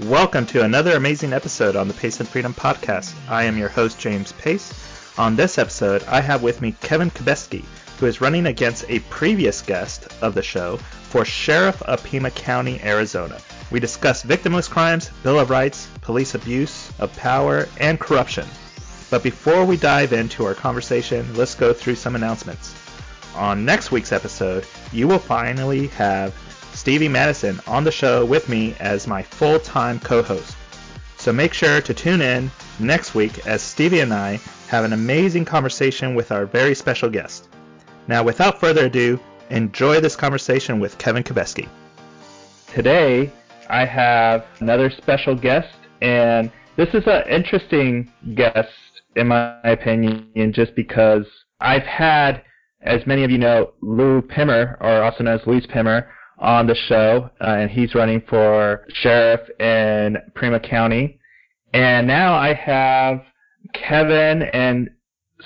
Welcome to another amazing episode on the Pace and Freedom podcast. I am your host, James Pace. On this episode, I have with me Kevin Kubitskey, who is running against a previous guest of the show for Sheriff of Pima County, Arizona. We discuss victimless crimes, Bill of Rights, police abuse of power, and corruption. But before we dive into our conversation, let's go through some announcements. On next week's episode, you will finally have Stevie Madison on the show with me as my full time co host. So make sure to tune in next week as Stevie and I have an amazing conversation with our very special guest. Now, without further ado, enjoy this conversation with Kevin Kubitskey. Today, I have another special guest, and this is an interesting guest, in my opinion, just because I've had, as many of you know, Lou Pimmer, or also known as Luis Pimmer, on the show, uh, and he's running for sheriff in Pima County. And now I have Kevin, and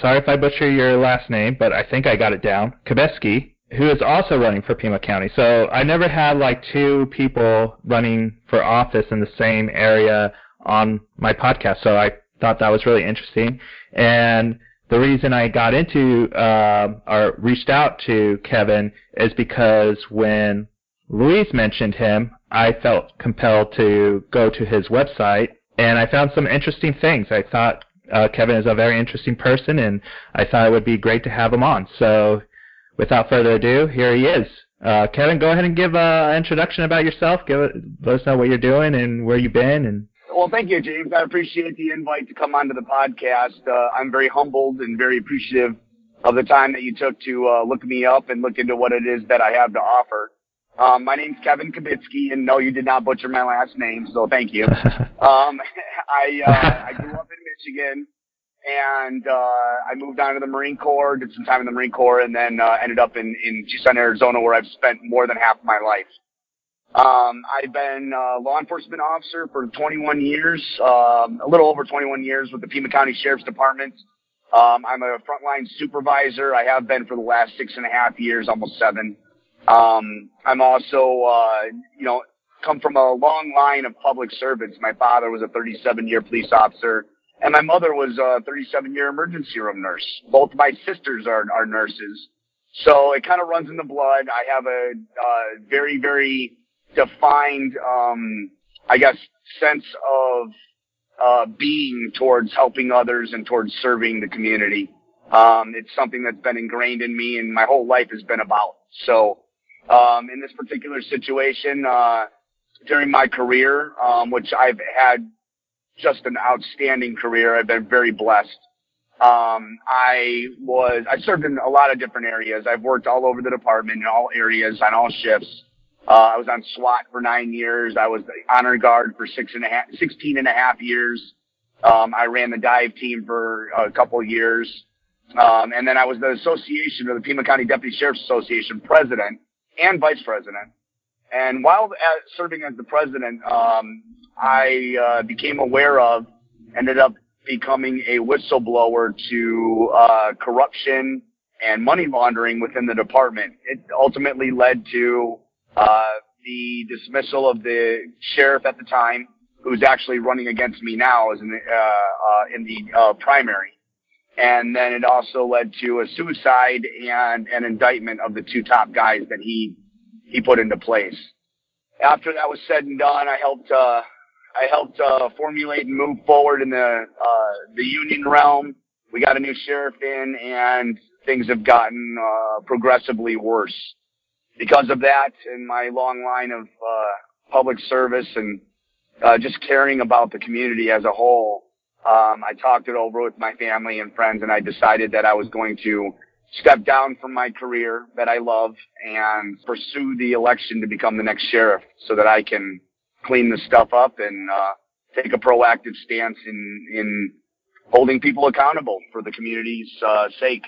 sorry if I butcher your last name, but I think I got it down, Kubitskey, who is also running for Pima County. So I never had like two people running for office in the same area on my podcast. So I thought that was really interesting. And the reason I got into uh, or reached out to Kevin is because when Luis mentioned him, I felt compelled to go to his website and I found some interesting things. I thought uh, Kevin is a very interesting person and I thought it would be great to have him on. So without further ado, here he is. Uh, Kevin, go ahead and give an introduction about yourself. Give it, let us know what you're doing and where you've been. And well, thank you, James. I appreciate the invite to come onto the podcast. Uh, I'm very humbled and very appreciative of the time that you took to uh, look me up and look into what it is that I have to offer. Um, my name's Kevin Kubitskey, and no, you did not butcher my last name, so thank you. um, I uh, I grew up in Michigan, and uh, I moved on to the Marine Corps, did some time in the Marine Corps, and then uh, ended up in in Tucson, Arizona, where I've spent more than half of my life. Um, I've been a law enforcement officer for 21 years, um, a little over 21 years with the Pima County Sheriff's Department. Um, I'm a frontline supervisor. I have been for the last six and a half years, almost seven. Um, I'm also, uh, you know, come from a long line of public servants. My father was a 37 year police officer and my mother was a 37 year emergency room nurse. Both my sisters are, are nurses. So it kind of runs in the blood. I have a, uh, very, very defined, um, I guess, sense of, uh, being towards helping others and towards serving the community. Um, it's something that's been ingrained in me and my whole life has been about. So, um, in this particular situation, uh, during my career, um, which I've had just an outstanding career. I've been very blessed. Um, I was, I served in a lot of different areas. I've worked all over the department in all areas on all shifts. Uh, I was on SWAT for nine years. I was the honor guard for six and a half, 16 and a half years. Um, I ran the dive team for a couple of years. Um, and then I was the association of the Pima County Deputy Sheriff's Association president and vice president. And while serving as the president, um, I uh, became aware of, ended up becoming a whistleblower to uh, corruption and money laundering within the department. It ultimately led to uh, the dismissal of the sheriff at the time, who's actually running against me now as in the, uh, uh, in the uh, primary. And then it also led to a suicide and an indictment of the two top guys that he he put into place. After that was said and done, I helped uh, I helped uh, formulate and move forward in the uh, the union realm. We got a new sheriff in, and things have gotten uh, progressively worse because of that. And my long line of uh, public service and uh, just caring about the community as a whole, um, I talked it over with my family and friends, and I decided that I was going to step down from my career that I love and pursue the election to become the next sheriff so that I can clean the stuff up and uh, take a proactive stance in in holding people accountable for the community's uh, sake.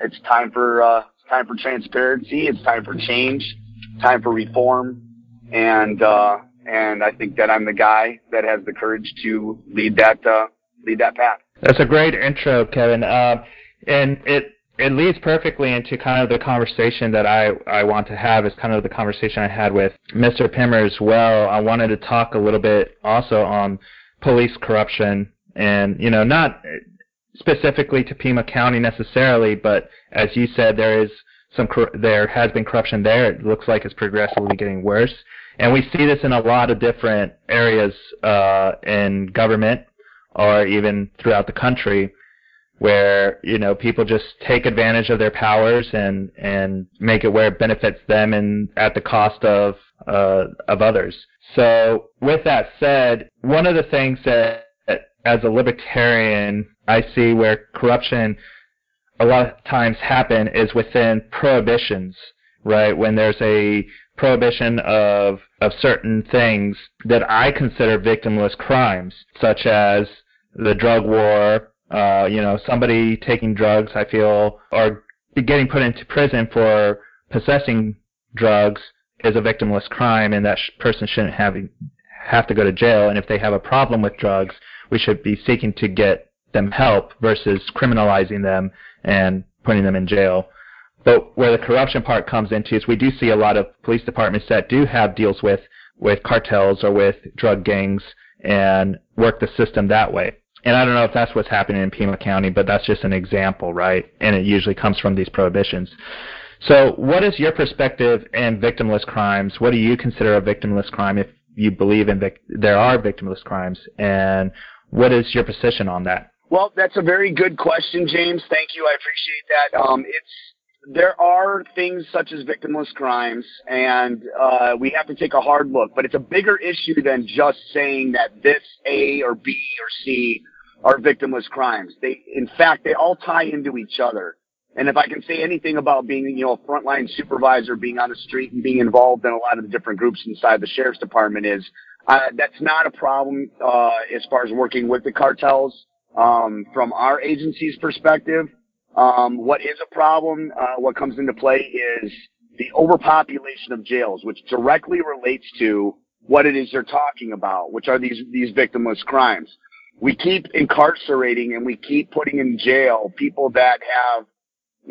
It's time for uh, it's time for transparency. It's time for change. Time for reform, and uh, and I think that I'm the guy that has the courage to lead that uh, lead that path. That's a great intro, Kevin. Uh, and it it leads perfectly into kind of the conversation that I, I want to have is kind of the conversation I had with Mr. Pimmer as well. I wanted to talk a little bit also on police corruption and, you know, not specifically to Pima County necessarily, but as you said, there is some, there has been corruption there. It looks like it's progressively getting worse. And we see this in a lot of different areas, uh, in government or even throughout the country where you know people just take advantage of their powers and and make it where it benefits them and at the cost of uh, of others. So with that said, one of the things that as a libertarian I see where corruption a lot of times happen is within prohibitions, right? When there's a prohibition of of certain things that I consider victimless crimes, such as the drug war, uh, you know, somebody taking drugs, I feel, or getting put into prison for possessing drugs is a victimless crime, and that sh- person shouldn't have have to go to jail. And if they have a problem with drugs, we should be seeking to get them help versus criminalizing them and putting them in jail. But where the corruption part comes into is we do see a lot of police departments that do have deals with with cartels or with drug gangs and work the system that way. And I don't know if that's what's happening in Pima County, but that's just an example, right? And it usually comes from these prohibitions. So, what is your perspective in victimless crimes? What do you consider a victimless crime if you believe in vic- there are victimless crimes? And what is your position on that? Well, that's a very good question, James. Thank you. I appreciate that. Um, it's there are things such as victimless crimes, and uh, we have to take a hard look. But it's a bigger issue than just saying that this A or B or C are victimless crimes. They, in fact, they all tie into each other. And if I can say anything about being, you know, a frontline supervisor, being on the street and being involved in a lot of the different groups inside the sheriff's department is, uh, that's not a problem, uh, as far as working with the cartels, um, from our agency's perspective. Um, what is a problem, uh, what comes into play is the overpopulation of jails, which directly relates to what it is they're talking about, which are these, these victimless crimes we keep incarcerating and we keep putting in jail people that have,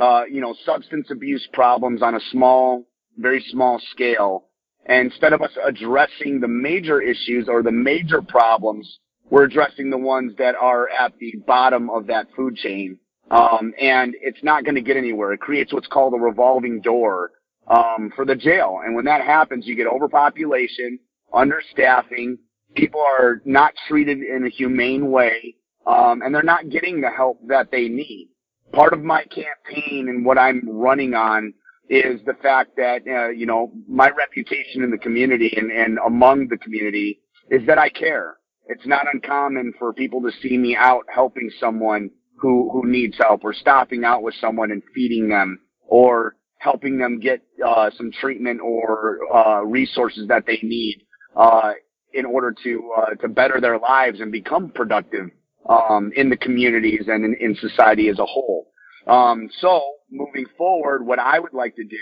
uh, you know, substance abuse problems on a small, very small scale. And instead of us addressing the major issues or the major problems, we're addressing the ones that are at the bottom of that food chain. Um, and it's not going to get anywhere. It creates what's called a revolving door um, for the jail. And when that happens, you get overpopulation, understaffing, people are not treated in a humane way, um, and they're not getting the help that they need. Part of my campaign and what I'm running on is the fact that, uh, you know, my reputation in the community and, and among the community is that I care. It's not uncommon for people to see me out helping someone who, who needs help or stopping out with someone and feeding them or helping them get, uh, some treatment or, uh, resources that they need. Uh, in order to uh, to better their lives and become productive um, in the communities and in, in society as a whole. Um, so moving forward, what I would like to do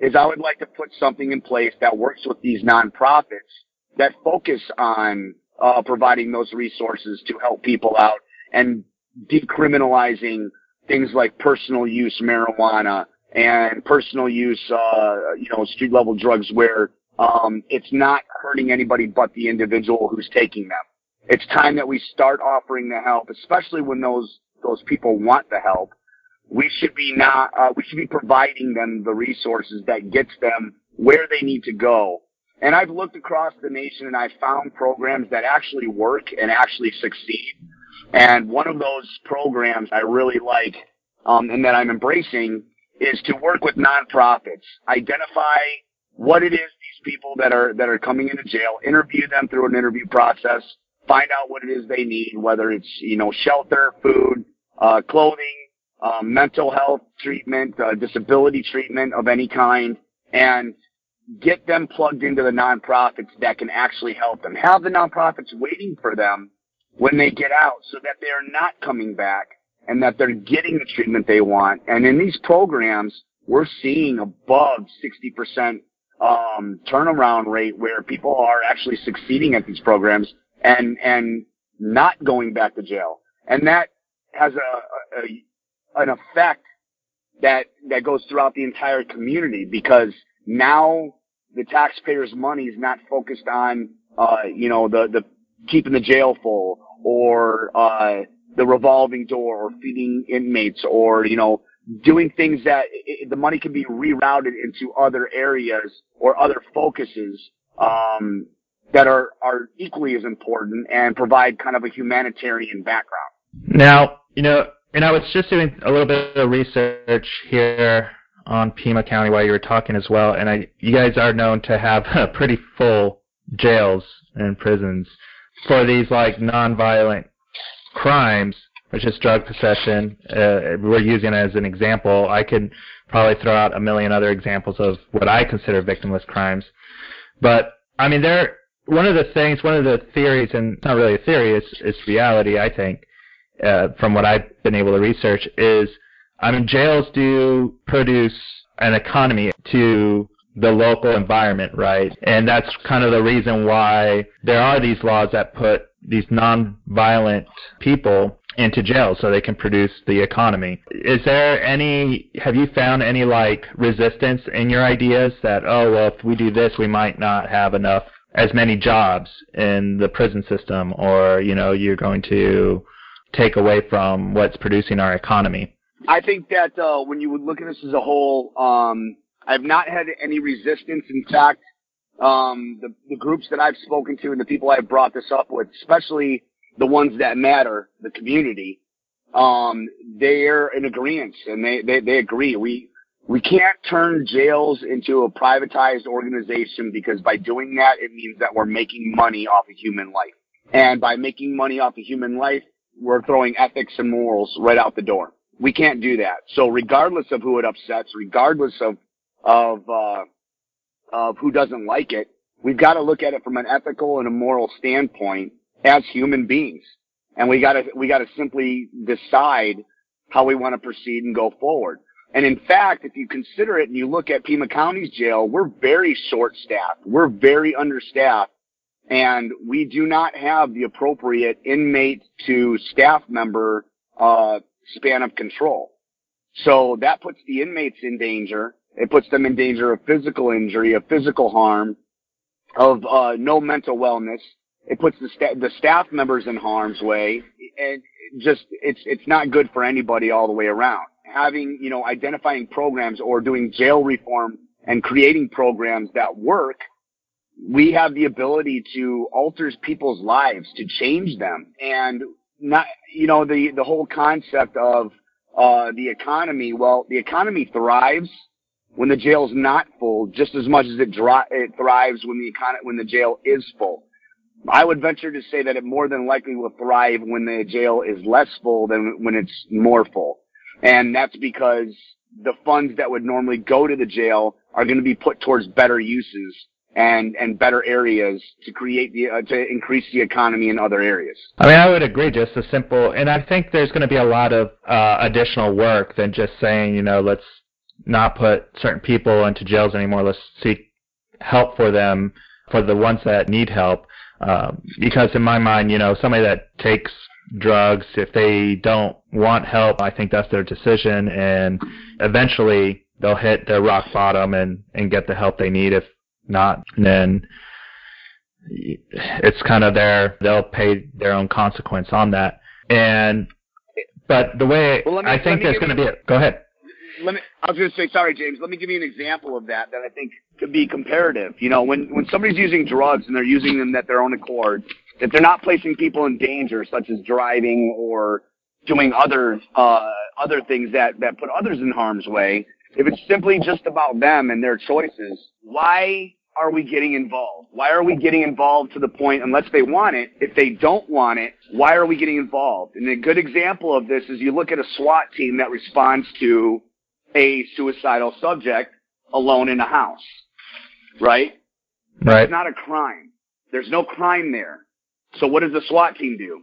is I would like to put something in place that works with these nonprofits that focus on uh, providing those resources to help people out and decriminalizing things like personal use marijuana and personal use, uh, you know, street level drugs where um, it's not hurting anybody but the individual who's taking them. It's time that we start offering the help, especially when those those people want the help. We should be not uh, we should be providing them the resources that gets them where they need to go. And I've looked across the nation and I've found programs that actually work and actually succeed. And one of those programs I really like um, and that I'm embracing is to work with nonprofits, identify what it is people that are that are coming into jail, interview them through an interview process, find out what it is they need, whether it's you know shelter, food, uh, clothing, um, mental health treatment, uh, disability treatment of any kind, and get them plugged into the nonprofits that can actually help them. Have the nonprofits waiting for them when they get out so that they're not coming back and that they're getting the treatment they want. And in these programs, we're seeing above 60% um, turnaround rate where people are actually succeeding at these programs and and not going back to jail, and that has a, a an effect that that goes throughout the entire community because now the taxpayers' money is not focused on uh, you know the the keeping the jail full or uh, the revolving door or feeding inmates or you know doing things that it, the money can be rerouted into other areas or other focuses um, that are are equally as important and provide kind of a humanitarian background. Now, you know, and I was just doing a little bit of research here on Pima County while you were talking as well, and I, you guys are known to have pretty full jails and prisons for these like nonviolent crimes, which is drug possession. Uh, we're using it as an example. I could probably throw out a million other examples of what I consider victimless crimes, but I mean, there. One of the things, one of the theories, and it's not really a theory, it's, it's reality, I think, uh, from what I've been able to research, is I mean, jails do produce an economy to the local environment, right? And that's kind of the reason why there are these laws that put these non-violent people into jail so they can produce the economy. Is there any, have you found any like resistance in your ideas that, oh, well, if we do this, we might not have enough, as many jobs in the prison system or, you know, you're going to take away from what's producing our economy? I think that uh, when you would look at this as a whole, um, I've not had any resistance. In fact, um, the, the groups that I've spoken to and the people I've brought this up with, especially the ones that matter, the community, um, they're in agreement and they, they, they agree. We, we can't turn jails into a privatized organization because by doing that, it means that we're making money off of human life. And by making money off of human life, we're throwing ethics and morals right out the door. We can't do that. So regardless of who it upsets, regardless of of uh, of who doesn't like it, we've got to look at it from an ethical and a moral standpoint as human beings, and we got to we got to simply decide how we want to proceed and go forward. And in fact, if you consider it and you look at Pima County's jail, we're very short staffed. We're very understaffed and we do not have the appropriate inmate to staff member uh, span of control. So that puts the inmates in danger. It puts them in danger of physical injury, of physical harm, of uh, no mental wellness. It puts the, sta- the staff members in harm's way, and just it's it's not good for anybody all the way around. Having you know identifying programs or doing jail reform and creating programs that work, we have the ability to alter people's lives, to change them, and not, you know, the, the whole concept of, uh, the economy. Well, the economy thrives when the jail's not full just as much as it, dri- it thrives when the econ- when the jail is full. I would venture to say that it more than likely will thrive when the jail is less full than when it's more full. And that's because the funds that would normally go to the jail are going to be put towards better uses and and better areas to create the uh, to increase the economy in other areas. I mean, I would agree. Just a simple, and I think there's going to be a lot of uh, additional work than just saying, you know, let's not put certain people into jails anymore. Let's seek help for them, for the ones that need help. Um, because in my mind, you know, somebody that takes drugs, if they don't want help, I think that's their decision, and eventually they'll hit their rock bottom and and get the help they need if not, then it's kind of their they'll pay their own consequence on that. And but the way well, me, I think there's going to be a, go ahead. Let me. I was going to say sorry, James. Let me give you an example of that that I think could be comparative. You know, when when somebody's using drugs and they're using them at their own accord, if they're not placing people in danger, such as driving or doing other uh, other things that that put others in harm's way, if it's simply just about them and their choices, why are we getting involved? Why are we getting involved to the point, unless they want it, if they don't want it, why are we getting involved? And a good example of this is you look at a SWAT team that responds to a suicidal subject alone in a house, right? Right. It's not a crime. There's no crime there. So what does the SWAT team do?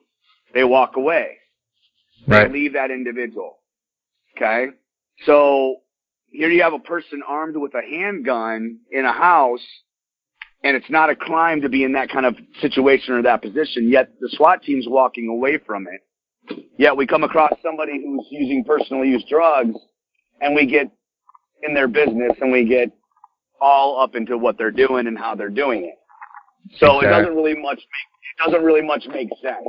They walk away. Right. They leave that individual. Okay? So here you have a person armed with a handgun in a house and it's not a crime to be in that kind of situation or that position, yet the SWAT team's walking away from it. Yet we come across somebody who's using personal use drugs and we get in their business and we get all up into what they're doing and how they're doing it. So exactly. it doesn't really much make it doesn't really much make sense.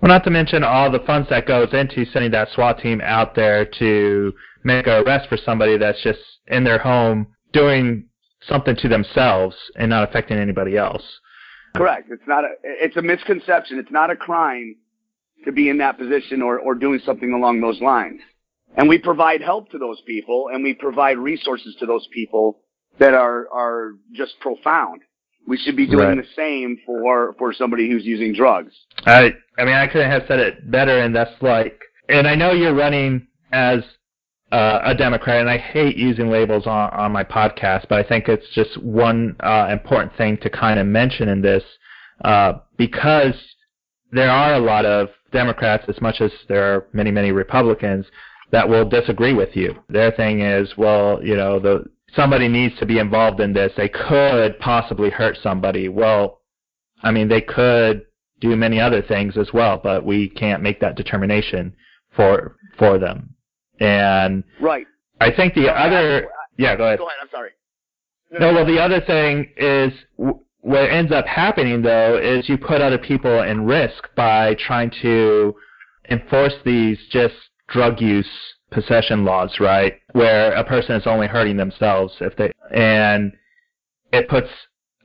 Well, not to mention all the funds that goes into sending that SWAT team out there to make an arrest for somebody that's just in their home doing something to themselves and not affecting anybody else. Correct. It's not a. It's a misconception. It's not a crime to be in that position or or doing something along those lines. And we provide help to those people, and we provide resources to those people that are are just profound. We should be doing right. the same for for somebody who's using drugs. I I mean I couldn't have said it better, and that's like, and I know you're running as uh, a Democrat, and I hate using labels on on my podcast, but I think it's just one uh, important thing to kind of mention in this uh, because there are a lot of Democrats, as much as there are many many Republicans, that will disagree with you. Their thing is, well, you know, the somebody needs to be involved in this. They could possibly hurt somebody. Well, I mean, they could do many other things as well, but we can't make that determination for for them. And right. I think the other, yeah, go ahead. Go ahead. I'm sorry. No, well, the other thing is what ends up happening though is you put other people in risk by trying to enforce these just drug use possession laws, right? Where a person is only hurting themselves if they, and it puts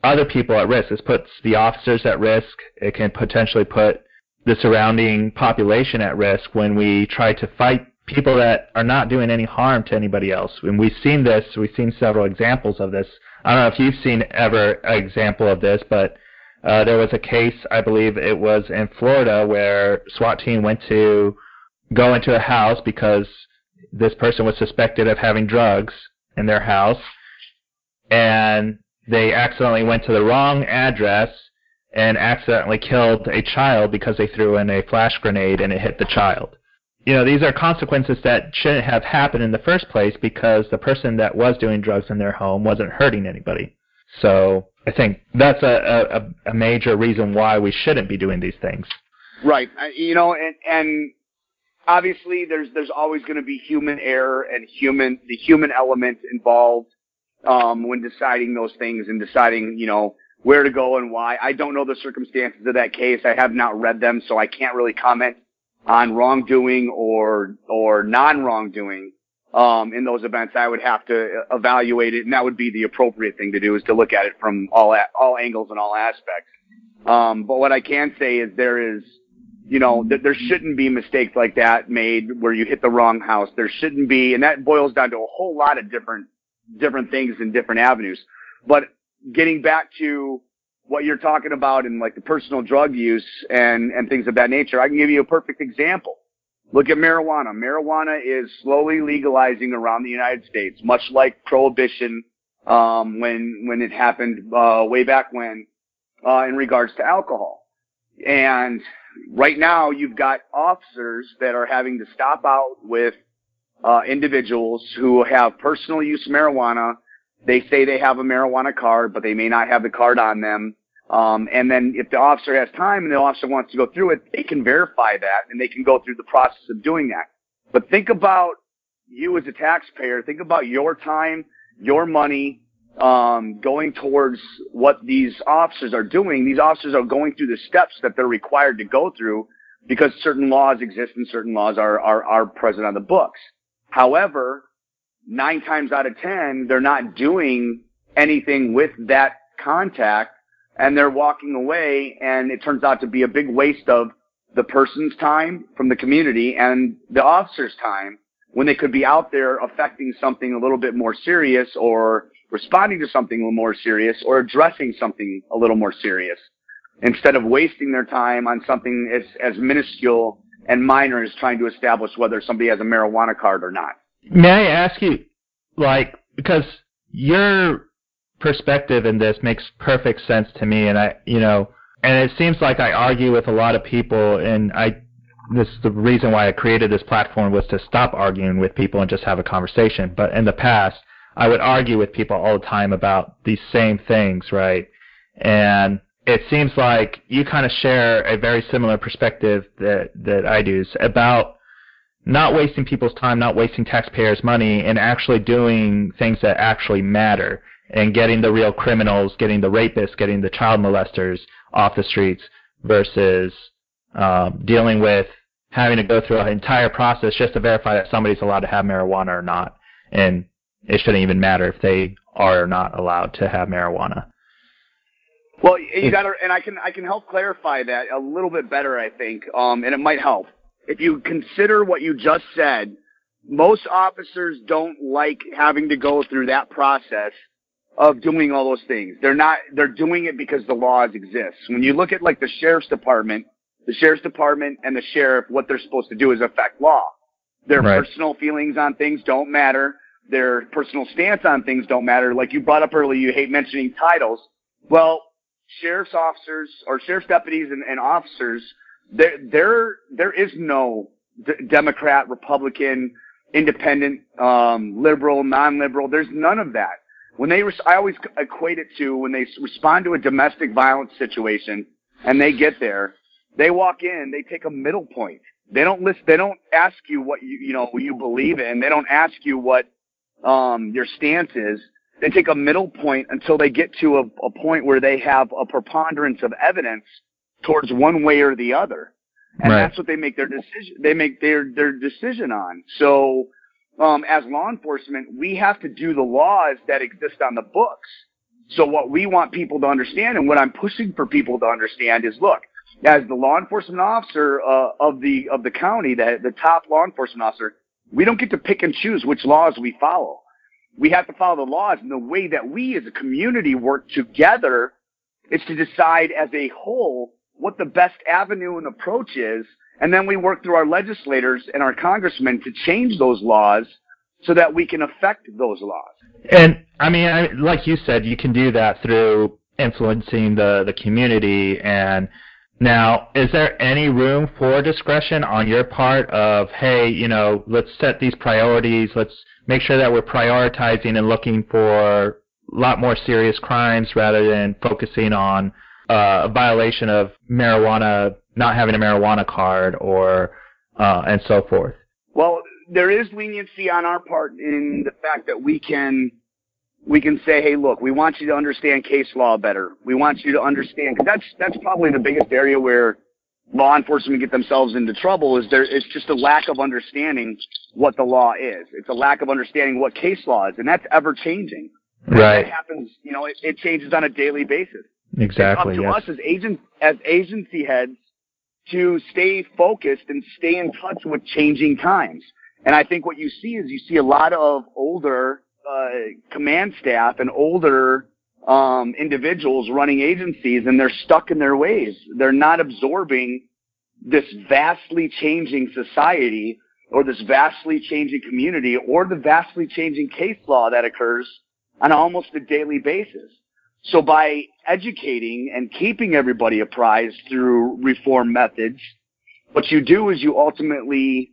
other people at risk. It puts the officers at risk. It can potentially put the surrounding population at risk when we try to fight people that are not doing any harm to anybody else. And we've seen this, we've seen several examples of this. I don't know if you've seen ever an example of this, but uh, there was a case, I believe it was in Florida, where SWAT team went to go into a house because this person was suspected of having drugs in their house, and they accidentally went to the wrong address and accidentally killed a child because they threw in a flash grenade and it hit the child. You know, these are consequences that shouldn't have happened in the first place because the person that was doing drugs in their home wasn't hurting anybody. So I think that's a, a, a major reason why we shouldn't be doing these things. Right. You know, and, and obviously there's there's always going to be human error and human the human element involved um, when deciding those things and deciding you know where to go and why. I don't know the circumstances of that case. I have not read them, so I can't really comment on wrongdoing or or non wrongdoing um, in those events. I would have to evaluate it, and that would be the appropriate thing to do is to look at it from all all angles and all aspects. Um, but what I can say is there is you know, th- there shouldn't be mistakes like that made where you hit the wrong house. There shouldn't be, and that boils down to a whole lot of different, different things and different avenues. But getting back to what you're talking about and like the personal drug use and, and things of that nature, I can give you a perfect example. Look at marijuana. Marijuana is slowly legalizing around the United States, much like prohibition, um, when, when it happened, uh, way back when, uh, in regards to alcohol. And right now you've got officers that are having to stop out with uh, individuals who have personal use marijuana. They say they have a marijuana card, but they may not have the card on them. Um, and then if the officer has time and the officer wants to go through it, they can verify that and they can go through the process of doing that. But think about you as a taxpayer. Think about your time, your money, um, going towards what these officers are doing. These officers are going through the steps that they're required to go through because certain laws exist and certain laws are, are, are present on the books. However, nine times out of ten, they're not doing anything with that contact and they're walking away and it turns out to be a big waste of the person's time from the community and the officer's time when they could be out there affecting something a little bit more serious or responding to something a little more serious or addressing something a little more serious instead of wasting their time on something as, as minuscule and minor as trying to establish whether somebody has a marijuana card or not. May I ask you, like, because your perspective in this makes perfect sense to me, and I, you know, and it seems like I argue with a lot of people, and I, this the reason why I created this platform was to stop arguing with people and just have a conversation. But in the past, I would argue with people all the time about these same things, right? And it seems like you kind of share a very similar perspective that that I do about not wasting people's time, not wasting taxpayers' money, and actually doing things that actually matter and getting the real criminals, getting the rapists, getting the child molesters off the streets versus uh, dealing with having to go through an entire process just to verify that somebody's allowed to have marijuana or not. And it shouldn't even matter if they are not allowed to have marijuana. Well, you got to, and I can I can help clarify that a little bit better, I think, um, and it might help if you consider what you just said. Most officers don't like having to go through that process of doing all those things. They're not. They're doing it because the laws exist. When you look at like the sheriff's department, the sheriff's department and the sheriff, what they're supposed to do is affect law. Their right. personal feelings on things don't matter. Their personal stance on things don't matter. Like you brought up earlier, you hate mentioning titles. Well, sheriff's officers or sheriff's deputies and, and officers, there, there, there is no d- Democrat, Republican, independent, um, liberal, non-liberal. There's none of that. When they, res- I always equate it to when they respond to a domestic violence situation and they get there, they walk in, they take a middle point. They don't list, they don't ask you what you, you know, you believe in. They don't ask you what, um, your stance is they take a middle point until they get to a, a point where they have a preponderance of evidence towards one way or the other. And right. that's what they make their decision, they make their, their decision on. So, um, as law enforcement, we have to do the laws that exist on the books. So what we want people to understand and what I'm pushing for people to understand is, look, as the law enforcement officer uh, of the of the county, the the top law enforcement officer, we don't get to pick and choose which laws we follow we have to follow the laws. And the way that we as a community work together is to decide as a whole what the best avenue and approach is. And then we work through our legislators and our congressmen to change those laws so that we can affect those laws. And I mean, I, like you said, you can do that through influencing the, the community and now, is there any room for discretion on your part of, hey, you know, let's set these priorities, let's make sure that we're prioritizing and looking for a lot more serious crimes rather than focusing on uh, a violation of marijuana, not having a marijuana card, or uh, and so forth. Well, there is leniency on our part in the fact that we can we can say, hey, look, we want you to understand case law better. We want you to understand because that's that's probably the biggest area where law enforcement get themselves into trouble is there it's just a lack of understanding what the law is. It's a lack of understanding what case law is, and that's ever changing. Right. It happens, you know, it, it, changes on a daily basis. Exactly. It's up to yes. us as agents, as agency heads, to stay focused and stay in touch with changing times. And I think what you see is you see a lot of older uh, command staff and older um, individuals running agencies and they're stuck in their ways. They're not absorbing this vastly changing society or this vastly changing community or the vastly changing case law that occurs on almost a daily basis. So by educating and keeping everybody apprised through reform methods, what you do is you ultimately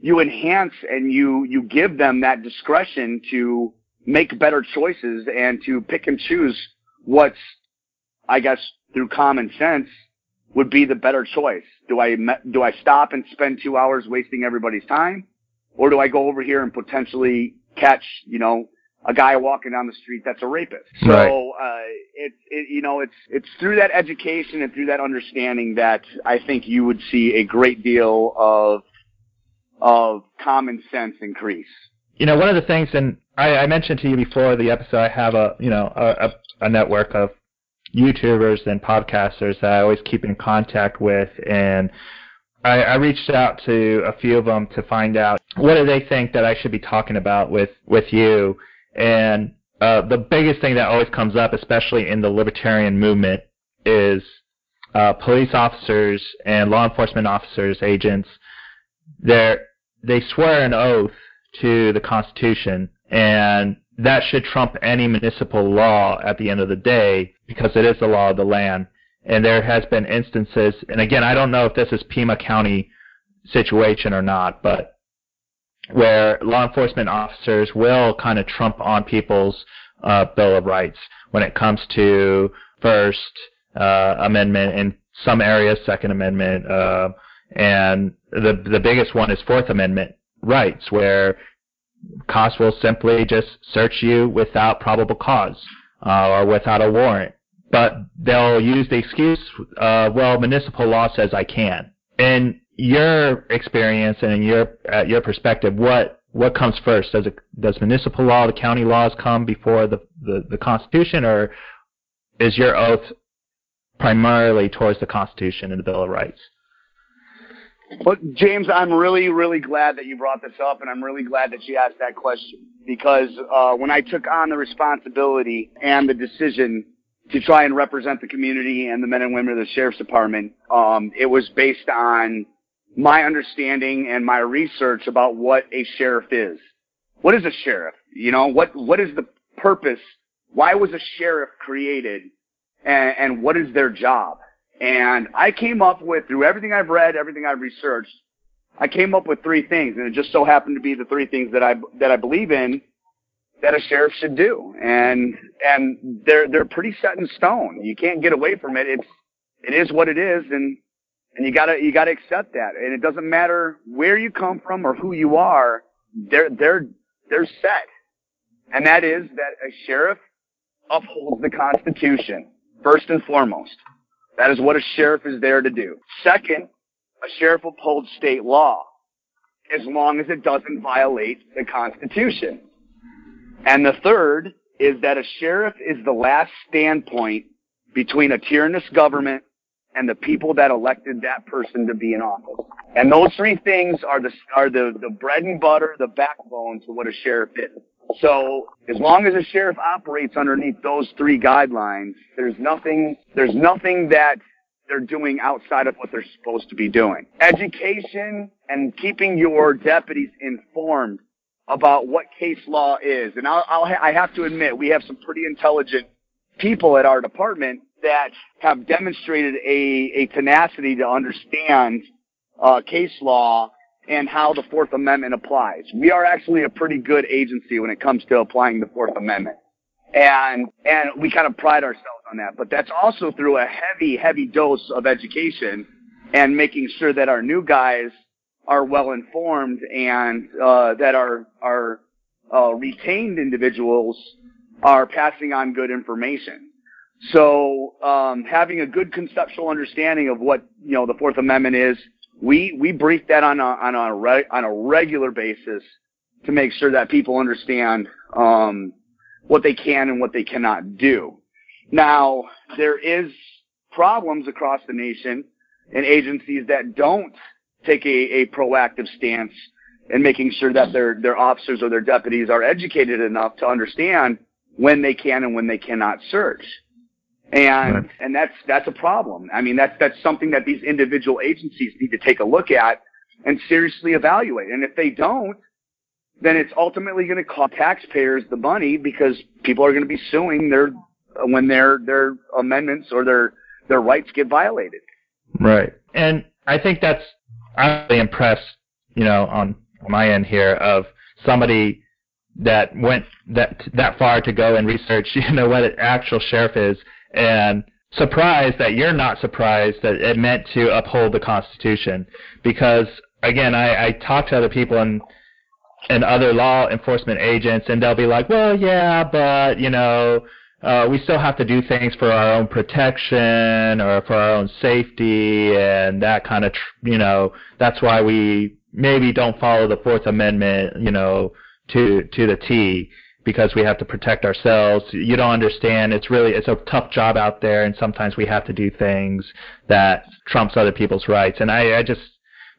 you enhance and you you give them that discretion to make better choices and to pick and choose what's, I guess, through common sense would be the better choice. Do I, do I stop and spend two hours wasting everybody's time? Or do I go over here and potentially catch, you know, a guy walking down the street that's a rapist. So right. uh, it's it, you know it's it's through that education and through that understanding that I think you would see a great deal of of common sense increase. You know, one of the things, and I, I mentioned to you before the episode, I have a you know a, a network of YouTubers and podcasters that I always keep in contact with, and I, I reached out to a few of them to find out what do they think that I should be talking about with with you, and uh, the biggest thing that always comes up, especially in the libertarian movement, is uh, police officers and law enforcement officers, agents. They they swear an oath to the Constitution and that should trump any municipal law at the end of the day because it is the law of the land. And there has been instances, and again, I don't know if this is Pima County situation or not, but where law enforcement officers will kind of trump on people's uh, Bill of Rights when it comes to First uh, Amendment, in some areas Second Amendment, uh, And the the biggest one is Fourth Amendment rights, where cops will simply just search you without probable cause uh, or without a warrant. But they'll use the excuse, uh, well, municipal law says I can. In your experience and in your uh, your perspective, what what comes first? Does it does municipal law, the county laws come before the, the, the Constitution, or is your oath primarily towards the Constitution and the Bill of Rights? Well, James, I'm really, really glad that you brought this up, and I'm really glad that you asked that question because uh, when I took on the responsibility and the decision to try and represent the community and the men and women of the sheriff's department, um, it was based on my understanding and my research about what a sheriff is. What is a sheriff? You know, what what is the purpose? Why was a sheriff created? And, and what is their job? And I came up with, through everything I've read, everything I've researched, I came up with three things, and it just so happened to be the three things that I that I believe in that a sheriff should do, and and they're they're pretty set in stone. You can't get away from it. It's it is what it is, and and you gotta you gotta accept that. And it doesn't matter where you come from or who you are. They're they're they're set, and that is that a sheriff upholds the Constitution first and foremost. That is what a sheriff is there to do. Second, a sheriff upholds state law as long as it doesn't violate the Constitution. And the third is that a sheriff is the last standpoint between a tyrannous government and the people that elected that person to be in office. And those three things are the are the, the bread and butter, the backbone to what a sheriff is. So as long as a sheriff operates underneath those three guidelines, there's nothing, there's nothing that they're doing outside of what they're supposed to be doing. Education and keeping your deputies informed about what case law is. And I'll, I'll I have to admit, we have some pretty intelligent people at our department that have demonstrated a, a tenacity to understand uh, case law and how the Fourth Amendment applies. We are actually a pretty good agency when it comes to applying the Fourth Amendment. And, and we kind of pride ourselves on that. But that's also through a heavy, heavy dose of education and making sure that our new guys are well informed and, uh, that our, our, uh, retained individuals are passing on good information. So, um, having a good conceptual understanding of what, you know, the Fourth Amendment is, we we brief that on a on a re, on a regular basis to make sure that people understand um, what they can and what they cannot do. Now there is problems across the nation and agencies that don't take a, a proactive stance in making sure that their their officers or their deputies are educated enough to understand when they can and when they cannot search. And right. and that's that's a problem. I mean, that's that's something that these individual agencies need to take a look at and seriously evaluate. And if they don't, then it's ultimately going to cost taxpayers the money because people are going to be suing their when their their amendments or their their rights get violated. Right. And I think that's I'm really impressed, you know, on my end here of somebody that went that that far to go and research, you know, what an actual sheriff is and surprised that you're not surprised that it meant to uphold the Constitution. Because again, I, I talk to other people and and other law enforcement agents, and they'll be like, "Well, yeah, but you know, uh, we still have to do things for our own protection or for our own safety, and that kind of, tr- you know, that's why we maybe don't follow the Fourth Amendment, you know, to to the T." because we have to protect ourselves. You don't understand. It's really it's a tough job out there, and sometimes we have to do things that trumps other people's rights. And I, I just,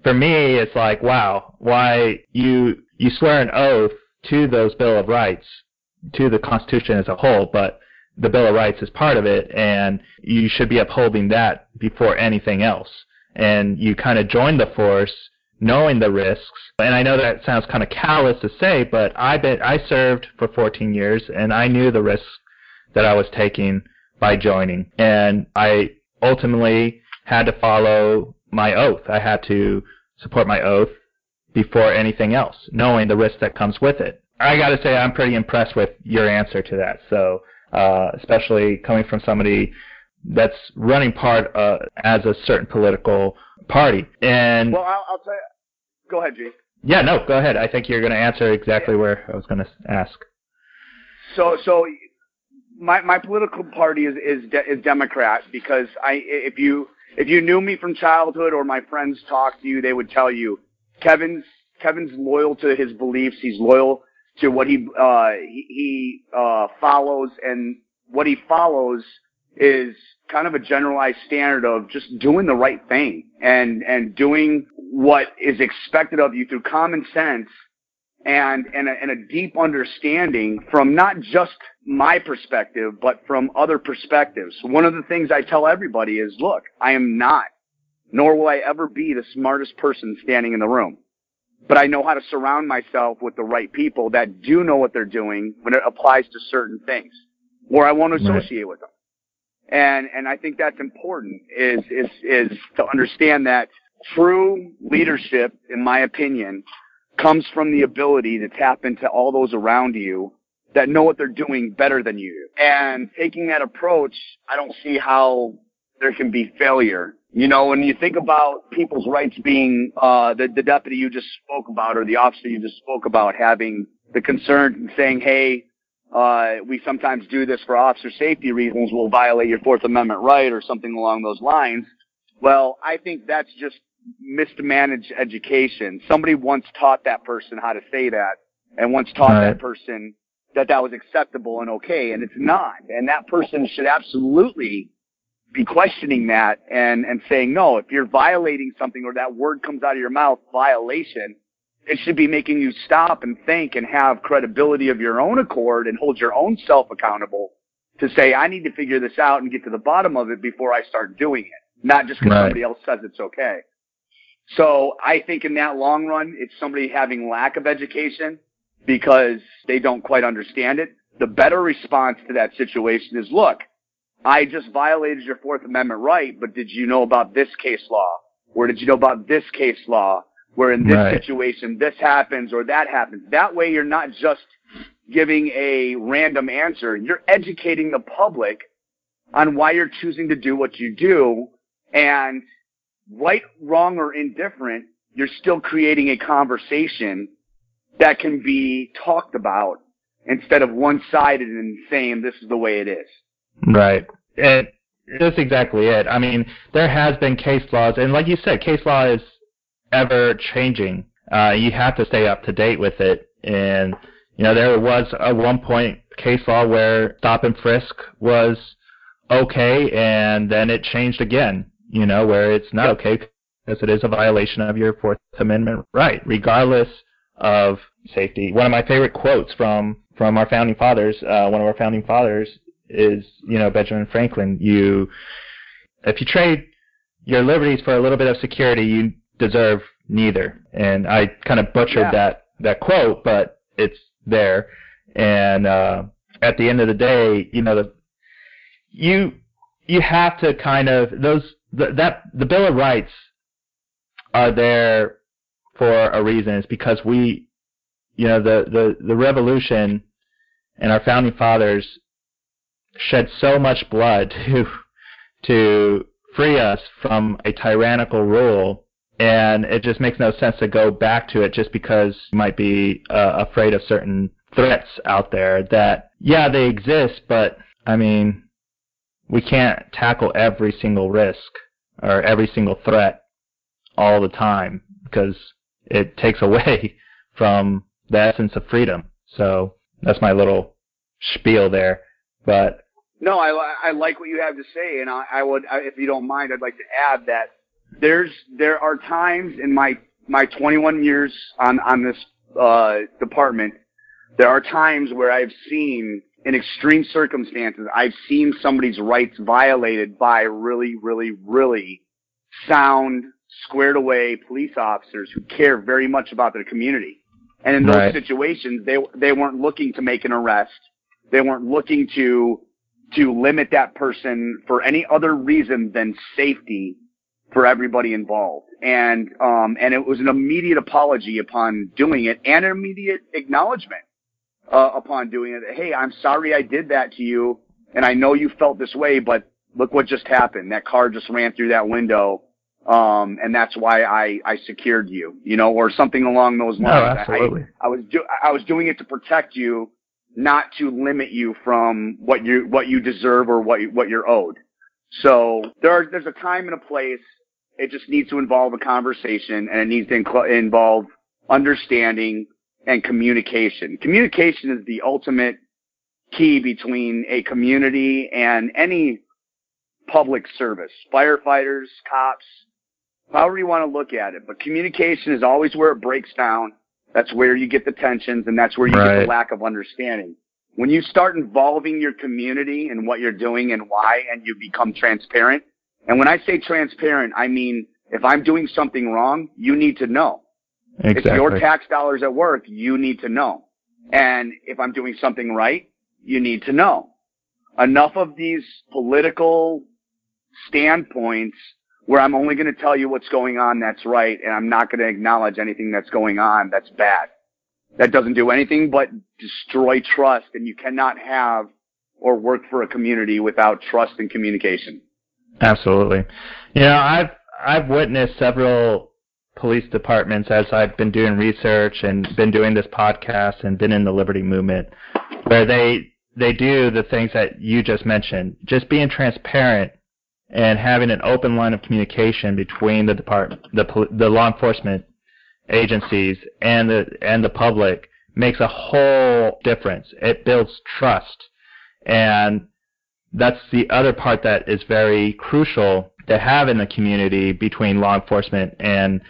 for me, it's like, wow, why you you swear an oath to those Bill of Rights, to the Constitution as a whole, but the Bill of Rights is part of it, and you should be upholding that before anything else. And you kind of join the force knowing the risks. And I know that sounds kind of callous to say, but I bet I served for 14 years and I knew the risks that I was taking by joining. And I ultimately had to follow my oath. I had to support my oath before anything else, knowing the risk that comes with it. I got to say, I'm pretty impressed with your answer to that. So, uh, especially coming from somebody that's running part uh, as a certain political party. And well, I'll, I'll tell you. Go ahead, Jake. Yeah, no, go ahead. I think you're going to answer exactly yeah. where I was going to ask. So, so my my political party is is de- is Democrat because I if you if you knew me from childhood or my friends talked to you, they would tell you Kevin's Kevin's loyal to his beliefs. He's loyal to what he uh, he, he uh, follows, and what he follows is kind of a generalized standard of just doing the right thing and and doing what is expected of you through common sense and and a, and a deep understanding from not just my perspective but from other perspectives. One of the things I tell everybody is, look, I am not, nor will I ever be the smartest person standing in the room but I know how to surround myself with the right people that do know what they're doing when it applies to certain things, or I won't associate right. with them. And and I think that's important is is is to understand that true leadership, in my opinion, comes from the ability to tap into all those around you that know what they're doing better than you. And taking that approach, I don't see how there can be failure you know, when you think about people's rights being uh, the the deputy you just spoke about, or the officer you just spoke about, having the concern and saying, "Hey, uh, we sometimes do this for officer safety reasons. We'll violate your Fourth Amendment right, or something along those lines." Well, I think that's just mismanaged education. Somebody once taught that person how to say that, and once taught right. that person that that was acceptable and okay, and it's not. And that person should absolutely be questioning that and, and saying, no, if you're violating something or that word comes out of your mouth, violation, it should be making you stop and think and have credibility of your own accord and hold your own self accountable to say, I need to figure this out and get to the bottom of it before I start doing it, not just because right. somebody else says it's okay. So I think in that long run, it's somebody having lack of education because they don't quite understand it. The better response to that situation is, look, I just violated your Fourth Amendment right, but did you know about this case law? Or did you know about this case law? Where in this right. situation this happens or that happens. That way you're not just giving a random answer. You're educating the public on why you're choosing to do what you do. And right, wrong, or indifferent, you're still creating a conversation that can be talked about instead of one-sided and saying this is the way it is. Right. And that's exactly it. I mean, there has been case laws, and like you said, case law is ever changing. Uh, you have to stay up to date with it. And, you know, there was a one point case law where stop and frisk was okay, and then it changed again, you know, where it's not okay because it is a violation of your Fourth Amendment right, regardless of safety. One of my favorite quotes from, from our founding fathers, uh, one of our founding fathers is, you know, Benjamin Franklin. You, if you trade your liberties for a little bit of security, you deserve neither. And I kind of butchered yeah. that that quote, but it's there. And uh, at the end of the day, you know, the, you you have to kind of those the, that the Bill of Rights are there for a reason. It's because we, you know, the the the revolution and our founding fathers shed so much blood to to free us from a tyrannical rule and it just makes no sense to go back to it just because you might be uh, afraid of certain threats out there that yeah they exist but i mean we can't tackle every single risk or every single threat all the time because it takes away from the essence of freedom. So that's my little spiel there but no, I, I like what you have to say, and I, I would, I, if you don't mind, I'd like to add that there's there are times in my my 21 years on on this uh, department, there are times where I've seen in extreme circumstances, I've seen somebody's rights violated by really, really, really sound, squared away police officers who care very much about their community. And in those right. situations, they they weren't looking to make an arrest. They weren't looking to to limit that person for any other reason than safety for everybody involved. And, um, and it was an immediate apology upon doing it and an immediate acknowledgement, uh, upon doing it. Hey, I'm sorry I did that to you. And I know you felt this way, but look what just happened. That car just ran through that window. Um, and that's why I, I secured you, you know, or something along those lines. No, absolutely. I, I was, do, I was doing it to protect you, not to limit you from what you, what you deserve or what, what you're owed. So there are, there's a time and a place. It just needs to involve a conversation and it needs to involve understanding and communication. Communication is the ultimate key between a community and any public service, firefighters, cops, however you want to look at it. But communication is always where it breaks down. That's where you get the tensions and that's where you right. get the lack of understanding. When you start involving your community and what you're doing and why and you become transparent. And when I say transparent, I mean, if I'm doing something wrong, you need to know. Exactly. If your tax dollars at work, you need to know. And if I'm doing something right, you need to know. Enough of these political standpoints where I'm only going to tell you what's going on that's right and I'm not going to acknowledge anything that's going on that's bad. That doesn't do anything but destroy trust and you cannot have or work for a community without trust and communication. Absolutely. You know, I've I've witnessed several police departments as I've been doing research and been doing this podcast and been in the liberty movement where they they do the things that you just mentioned. Just being transparent and having an open line of communication between the department, the the law enforcement agencies and the and the public makes a whole difference. It builds trust, and that's the other part that is very crucial to have in the community between law enforcement and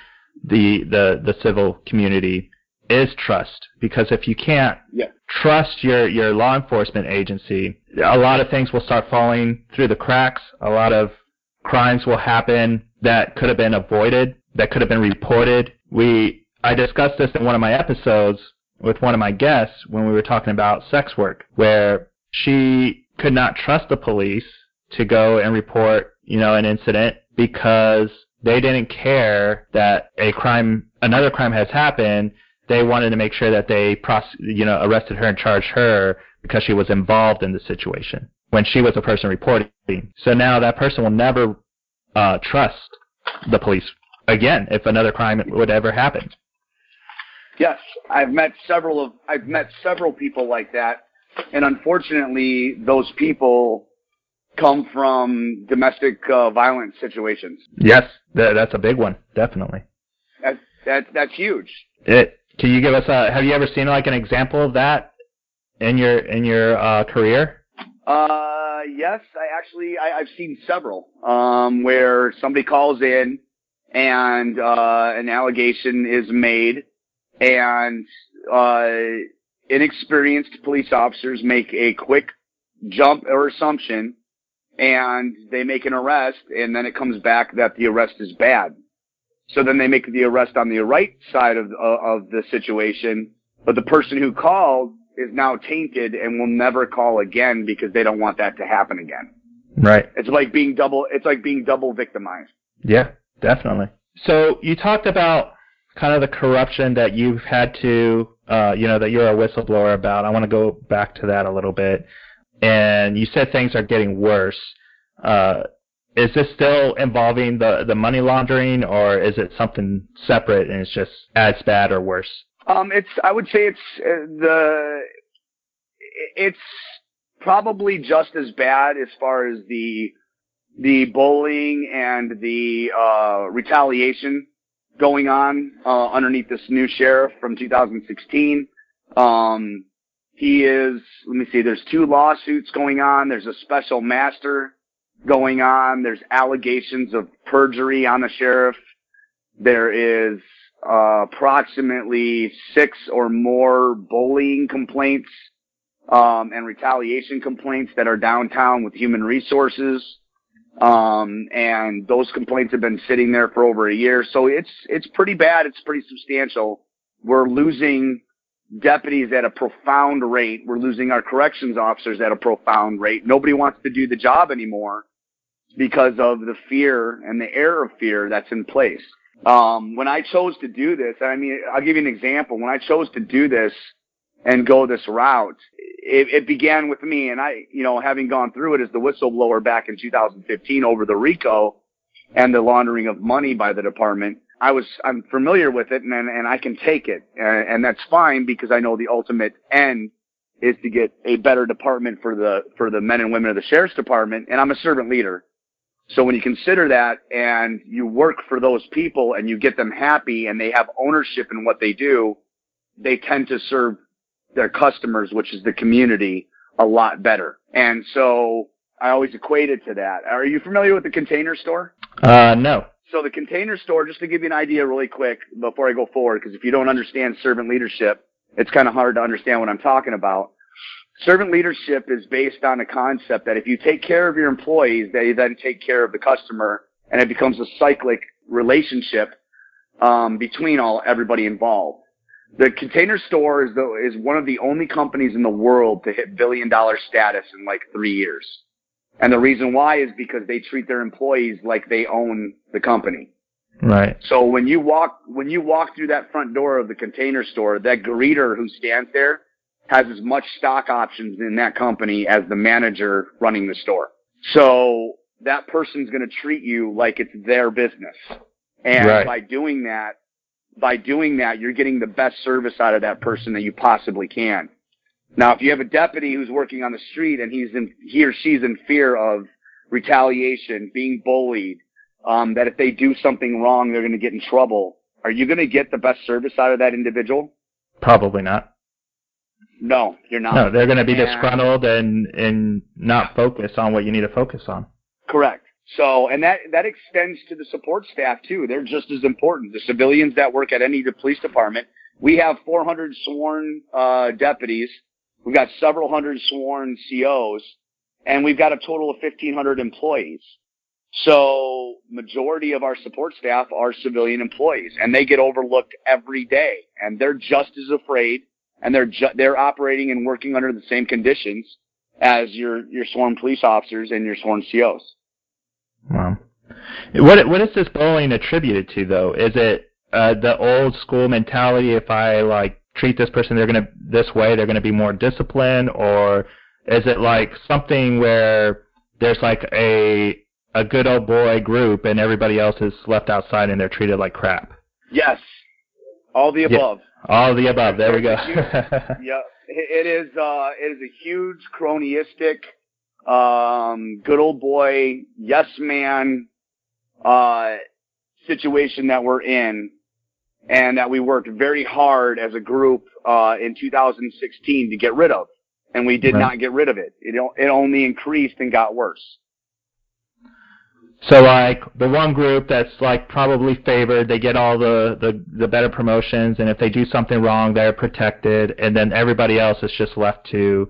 the the the civil community is trust because if you can't yeah. trust your your law enforcement agency a lot of things will start falling through the cracks a lot of crimes will happen that could have been avoided that could have been reported we I discussed this in one of my episodes with one of my guests when we were talking about sex work where she could not trust the police to go and report you know an incident because they didn't care that a crime, another crime has happened. They wanted to make sure that they, you know, arrested her and charged her because she was involved in the situation when she was the person reporting. So now that person will never uh, trust the police again if another crime would ever happen. Yes, I've met several of I've met several people like that, and unfortunately, those people come from domestic uh, violence situations. Yes, that, that's a big one, definitely. That, that that's huge. It, can you give us a? Have you ever seen like an example of that in your in your uh, career? Uh, yes, I actually I, I've seen several um, where somebody calls in and uh, an allegation is made, and uh, inexperienced police officers make a quick jump or assumption and they make an arrest and then it comes back that the arrest is bad. So then they make the arrest on the right side of, uh, of the situation, but the person who called is now tainted and will never call again because they don't want that to happen again. Right. It's like being double, it's like being double victimized. Yeah, definitely. So you talked about kind of the corruption that you've had to, uh, you know, that you're a whistleblower about. I want to go back to that a little bit and you said things are getting worse. Uh, is this still involving the, the money laundering, or is it something separate and it's just as bad or worse? Um, it's I would say it's uh, the it's probably just as bad as far as the the bullying and the uh, retaliation going on uh, underneath this new sheriff from 2016. Um, he is, let me see, there's two lawsuits going on. There's a special master going on. There's allegations of perjury on the sheriff. There is uh, approximately six or more bullying complaints um, and retaliation complaints that are downtown with human resources. Um, and those complaints have been sitting there for over a year. So it's, it's pretty bad. It's pretty substantial. We're losing deputies at a profound rate. We're losing our corrections officers at a profound rate. Nobody wants to do the job anymore because of the fear and the air of fear that's in place. Um, when I chose to do this, I mean, I'll give you an example. When I chose to do this and go this route, it, it began with me and I, you know, having gone through it as the whistleblower back in 2015 over the RICO and the laundering of money by the department. I was, I'm familiar with it and, and I can take it. And, and that's fine because I know the ultimate end is to get a better department for the, for the men and women of the sheriff's department. And I'm a servant leader. So when you consider that and you work for those people and you get them happy and they have ownership in what they do, they tend to serve their customers, which is the community, a lot better. And so I always equate it to that. Are you familiar with the container store? Uh, no. So the container store, just to give you an idea really quick before I go forward, because if you don't understand servant leadership, it's kind of hard to understand what I'm talking about. Servant leadership is based on a concept that if you take care of your employees, they then take care of the customer, and it becomes a cyclic relationship um, between all everybody involved. The Container Store is the, is one of the only companies in the world to hit billion dollar status in like three years. And the reason why is because they treat their employees like they own the company. Right. So when you walk, when you walk through that front door of the Container Store, that greeter who stands there has as much stock options in that company as the manager running the store. So that person's going to treat you like it's their business. And Right. by doing that, by doing that, you're getting the best service out of that person that you possibly can. Now, if you have a deputy who's working on the street and he's in, he or she's in fear of retaliation, being bullied, um, that if they do something wrong, they're going to get in trouble. Are you going to get the best service out of that individual? Probably not. No, you're not. No, they're going to be And- disgruntled and and not focus on what you need to focus on. Correct. So, and that, that extends to the support staff too. They're just as important. The civilians that work at any police department. We have 400 sworn, uh, deputies. We've got several hundred sworn COs and we've got a total of 1500 employees. So majority of our support staff are civilian employees and they get overlooked every day and they're just as afraid and they're ju- they're operating and working under the same conditions as your, your sworn police officers and your sworn COs. Wow. What what is this bullying attributed to though? Is it uh, the old school mentality? If I like treat this person, they're gonna this way, they're gonna be more disciplined, or is it like something where there's like a a good old boy group and everybody else is left outside and they're treated like crap? Yes. All the Yeah. above. All the above. There we go. Yeah. It is, uh, it is a huge cronyistic, um, good old boy, yes man, uh, situation that we're in and that we worked very hard as a group, uh, in 2016 to get rid of. And we did Right. not get rid of it. It, it only increased and got worse. So like the one group that's like probably favored, they get all the, the, the better promotions, and if they do something wrong, they're protected, and then everybody else is just left to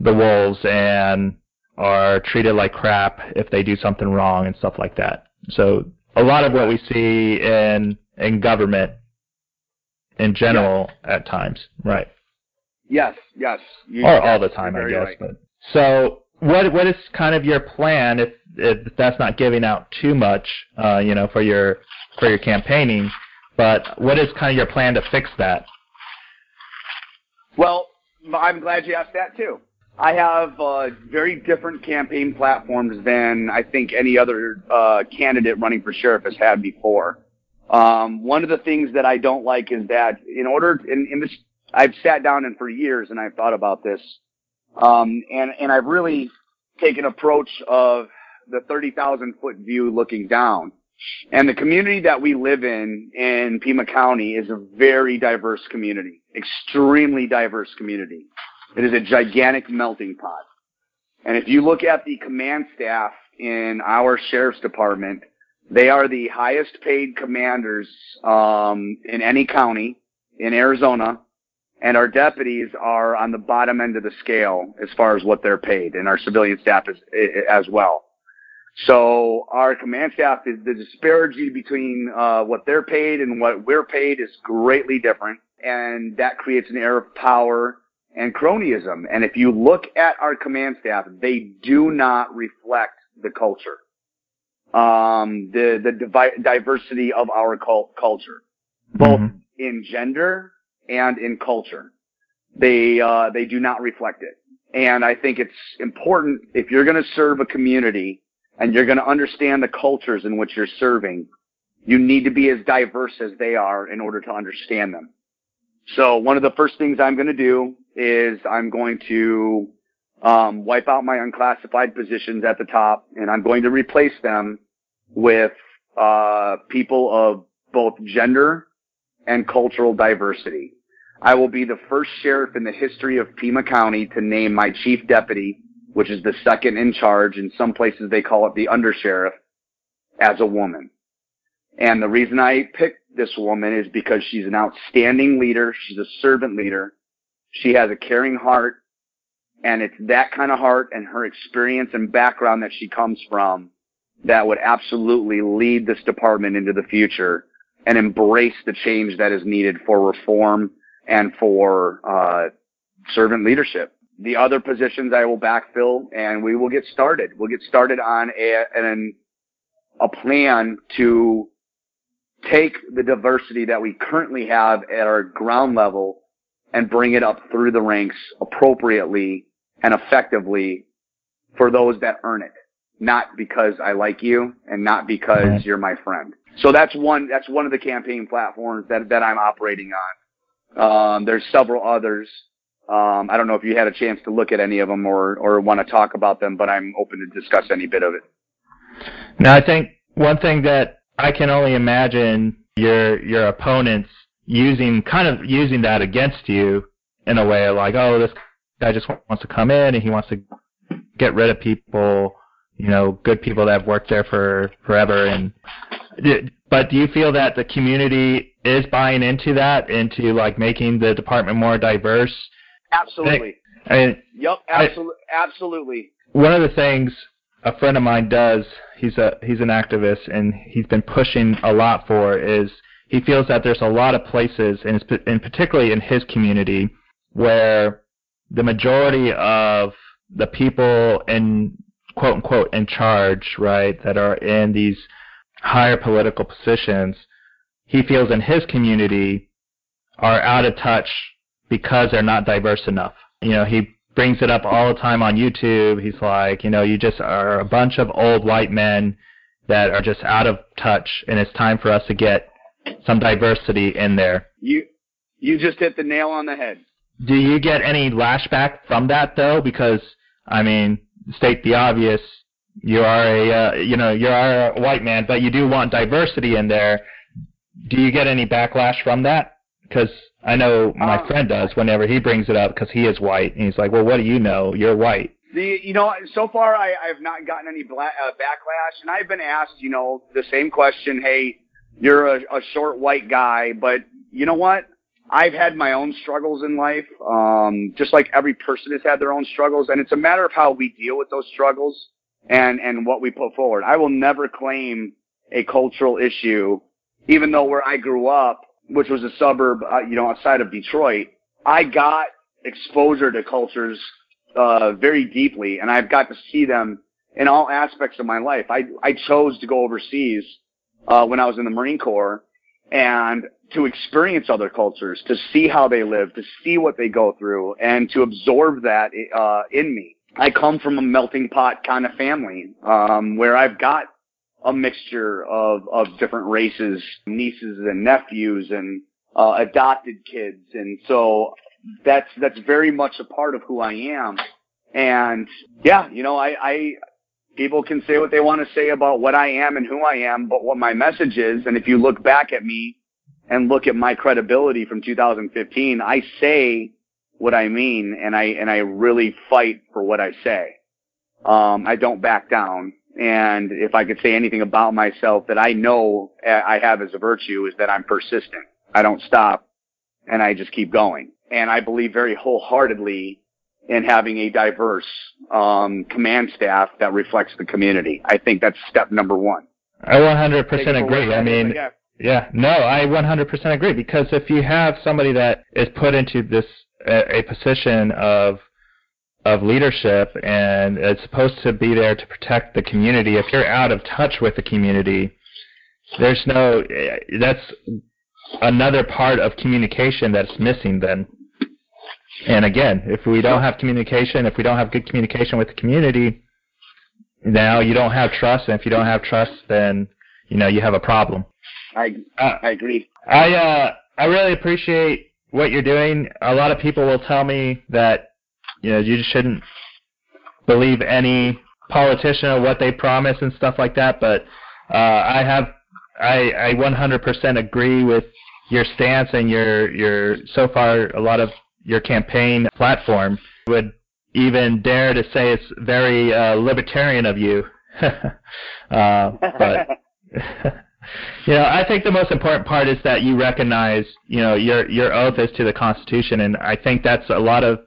the wolves and are treated like crap if they do something wrong and stuff like that. So a lot of what we see in in government in general at times, right? Yes, yes. You- or all the time, I guess. right. But so, what what is kind of your plan if if that's not giving out too much, uh, you know, for your for your campaigning? But what is kind of your plan to fix that? Well, I'm glad you asked that too. I have uh, very different campaign platforms than I think any other uh, candidate running for sheriff has had before. Um, one of the things that I don't like is that in order, in, in this, I've sat down and for years and I've thought about this, um, and and I've really taken approach of the 30,000 foot view looking down. And the community that we live in in Pima County is a very diverse community, extremely diverse community. It is a gigantic melting pot. And if you look at the command staff in our sheriff's department, they are the highest paid commanders um, in any county in Arizona, and our deputies are on the bottom end of the scale as far as what they're paid, and our civilian staff is as well. So our command staff is the disparity between uh, what they're paid and what we're paid is greatly different, and that creates an air of power and cronyism. And if you look at our command staff, they do not reflect the culture, um, the the divi- diversity of our cult- culture, both Mhm. in gender and in culture. they uh, they do not reflect it. And I think it's important if you're going to serve a community and you're going to understand the cultures in which you're serving, you need to be as diverse as they are in order to understand them. So one of the first things I'm going to do is I'm going to um, wipe out my unclassified positions at the top, and I'm going to replace them with uh, people of both gender and cultural diversity. I will be the first sheriff in the history of Pima County to name my chief deputy, which is the second in charge. In some places they call it the undersheriff, as a woman. And the reason I picked this woman is because she's an outstanding leader. She's a servant leader. She has a caring heart. And it's that kind of heart and her experience and background that she comes from that would absolutely lead this department into the future and embrace the change that is needed for reform and for uh, servant leadership. The other positions I will backfill, and we will get started. We'll get started on a an, a plan to take the diversity that we currently have at our ground level and bring it up through the ranks appropriately and effectively for those that earn it. Not because I like you and not because you're my friend. So that's one, that's one of the campaign platforms that, that I'm operating on. Um, there's several others. Um, I don't know if you had a chance to look at any of them or, or want to talk about them, but I'm open to discuss any bit of it. Now, I think one thing that I can only imagine your your opponents using kind of using that against you in a way like, oh, this guy just wants to come in and he wants to get rid of people, you know, good people that have worked there for forever. And but do you feel that the community is buying into that, into like making the department more diverse. Absolutely. I yep, absolutely, absolutely. One of the things a friend of mine does, he's a he's an activist, and he's been pushing a lot for is he feels that there's a lot of places, and, and particularly in his community, where the majority of the people in quote unquote in charge, right, that are in these higher political positions he feels in his community are out of touch because they're not diverse enough. You know, he brings it up all the time on YouTube. He's like, you know, you just are a bunch of old white men that are just out of touch, and it's time for us to get some diversity in there. You you just hit the nail on the head. Do you get any lashback from that though? Because I mean, state the obvious. You are a uh, you know you are a white man, but you do want diversity in there do you get any backlash from that? Because I know my uh, friend does whenever he brings it up because he is white, and he's like, "Well, what do you know? You're white." The you know, so far I I've not gotten any bla- uh, backlash, and I've been asked, you know, the same question. Hey, you're a, a short white guy, but you know what? I've had my own struggles in life, um, just like every person has had their own struggles, and it's a matter of how we deal with those struggles and and what we put forward. I will never claim a cultural issue even though where I grew up, which was a suburb, uh, you know, outside of Detroit, I got exposure to cultures uh, very deeply, and I've got to see them in all aspects of my life. I I chose to go overseas uh, when I was in the Marine Corps, and to experience other cultures, to see how they live, to see what they go through, and to absorb that uh, in me. I come from a melting pot kind of family um, where I've got a mixture of, of different races, nieces and nephews and uh, adopted kids. And so that's, that's very much a part of who I am. And yeah, you know, I, I, people can say what they want to say about what I am and who I am, but what my message is, and if you look back at me and look at my credibility from 2015, I say what I mean and I, and I really fight for what I say. Um, I don't back down. And if I could say anything about myself that I know I have as a virtue is that I'm persistent. I don't stop and I just keep going. And I believe very wholeheartedly in having a diverse um, command staff that reflects the community. I think that's step number one. I 100% agree. I mean, yeah. yeah, no, I 100% agree because if you have somebody that is put into this a, a position of of leadership and it's supposed to be there to protect the community. If you're out of touch with the community, there's no, that's another part of communication that's missing then. And again, if we don't have communication, if we don't have good communication with the community, now you don't have trust, and if you don't have trust, then you know you have a problem. I uh, I agree. I uh I really appreciate what you're doing. A lot of people will tell me that you know you shouldn't believe any politician or what they promise and stuff like that, but uh, I have I I 100% agree with your stance and your your so far a lot of your campaign platform would even dare to say it's very uh, libertarian of you. uh, but you know, I think the most important part is that you recognize, you know, your your oath is to the Constitution, and I think that's a lot of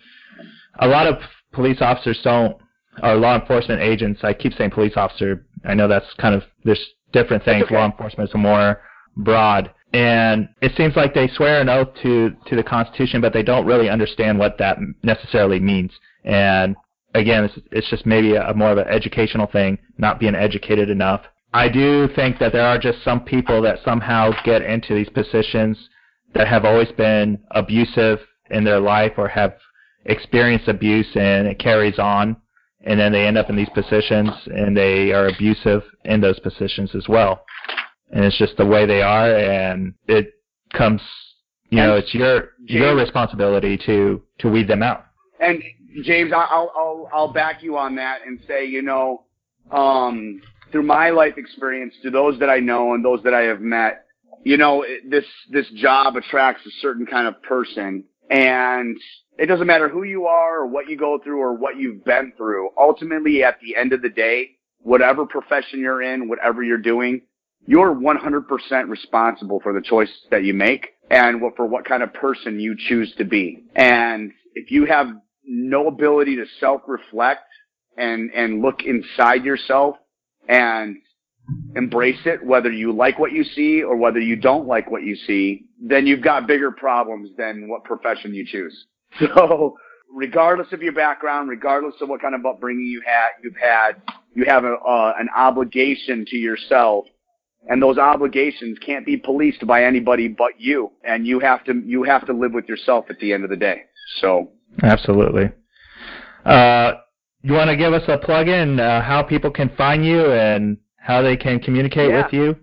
a lot of police officers don't, or law enforcement agents. I keep saying police officer. I know that's kind of there's different things. Okay. Law enforcement is more broad, and it seems like they swear an oath to to the Constitution, but they don't really understand what that necessarily means. And again, it's, it's just maybe a, a more of an educational thing, not being educated enough. I do think that there are just some people that somehow get into these positions that have always been abusive in their life or have experienced abuse and it carries on and then they end up in these positions and they are abusive in those positions as well. And it's just the way they are and it comes you know, it's your James, your responsibility to to weed them out. And James, I'll I'll I'll back you on that and say, you know, um, through my life experience, to those that I know and those that I have met, you know, this this job attracts a certain kind of person, and it doesn't matter who you are or what you go through or what you've been through. Ultimately, at the end of the day, whatever profession you're in, whatever you're doing, you're 100% responsible for the choice that you make and what, for what kind of person you choose to be. And if you have no ability to self-reflect and, and look inside yourself and embrace it, whether you like what you see or whether you don't like what you see, then you've got bigger problems than what profession you choose. So regardless of your background, regardless of what kind of upbringing you had, you've had, you have a, uh, an obligation to yourself and those obligations can't be policed by anybody but you and you have to you have to live with yourself at the end of the day so absolutely uh, you want to give us a plug-in uh, how people can find you and how they can communicate yeah. with you?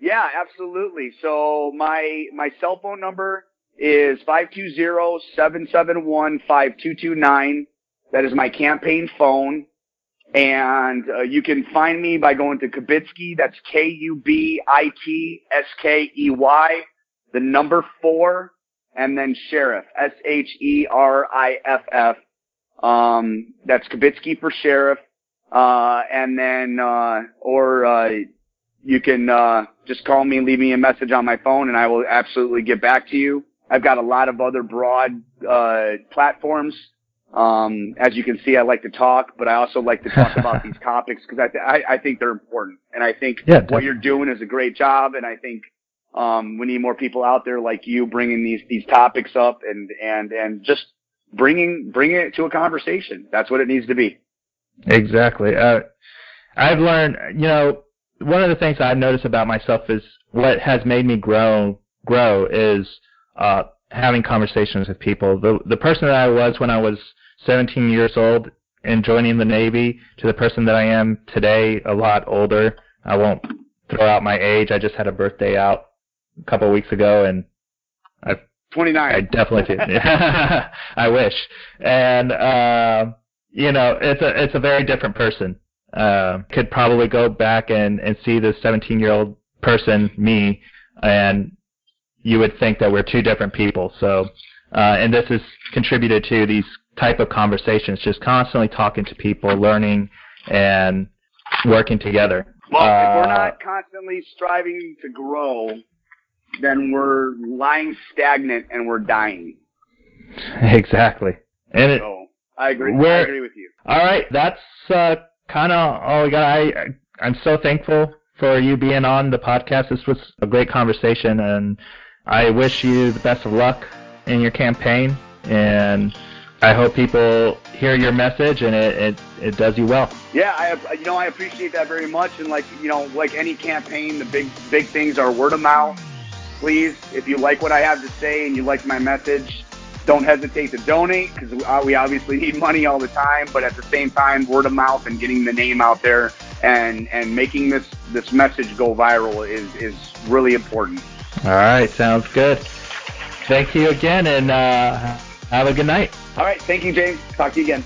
Yeah, absolutely. So my my cell phone number is five two zero seven seven one five two two nine. That is my campaign phone. And uh, you can find me by going to Kubitskey. That's K U B I T S K E Y. The number four, and then Sheriff. S H E R I F F um, that's Kubitskey for sheriff. Uh, and then, uh, or, uh, you can, uh, just call me leave me a message on my phone and I will absolutely get back to you. I've got a lot of other broad, uh, platforms. Um, as you can see, I like to talk, but I also like to talk about these topics because I, th- I, I think they're important. And I think yeah, what you're doing is a great job. And I think, um, we need more people out there like you bringing these, these topics up and, and, and just bringing bringing it to a conversation. That's what it needs to be. Exactly. Uh, I've learned, you know, one of the things I've noticed about myself is what has made me grow grow is uh, having conversations with people. The the person that I was when I was 17 years old and joining the Navy to the person that I am today, a lot older. I won't throw out my age. I just had a birthday out a couple of weeks ago, and I've 29. I definitely did. I wish. And uh, you know, it's a it's a very different person. Uh, could probably go back and and see the 17 year old person, me, and you would think that we're two different people. So, uh, and this has contributed to these type of conversations, just constantly talking to people, learning, and working together. Well, uh, if we're uh, not constantly striving to grow, then we're lying stagnant and we're dying. Exactly. And it, so, I agree. I agree with you. All right, that's uh, kind of all we got. I I'm so thankful for you being on the podcast. This was a great conversation, and I wish you the best of luck in your campaign. And I hope people hear your message and it, it, it does you well. Yeah, I you know I appreciate that very much. And like you know, like any campaign, the big big things are word of mouth please, if you like what I have to say and you like my message, don't hesitate to donate because we obviously need money all the time. But at the same time, word of mouth and getting the name out there and and making this this message go viral is is really important. All right, sounds good. Thank you again, and uh, have a good night. All right, thank you, James. Talk to you again.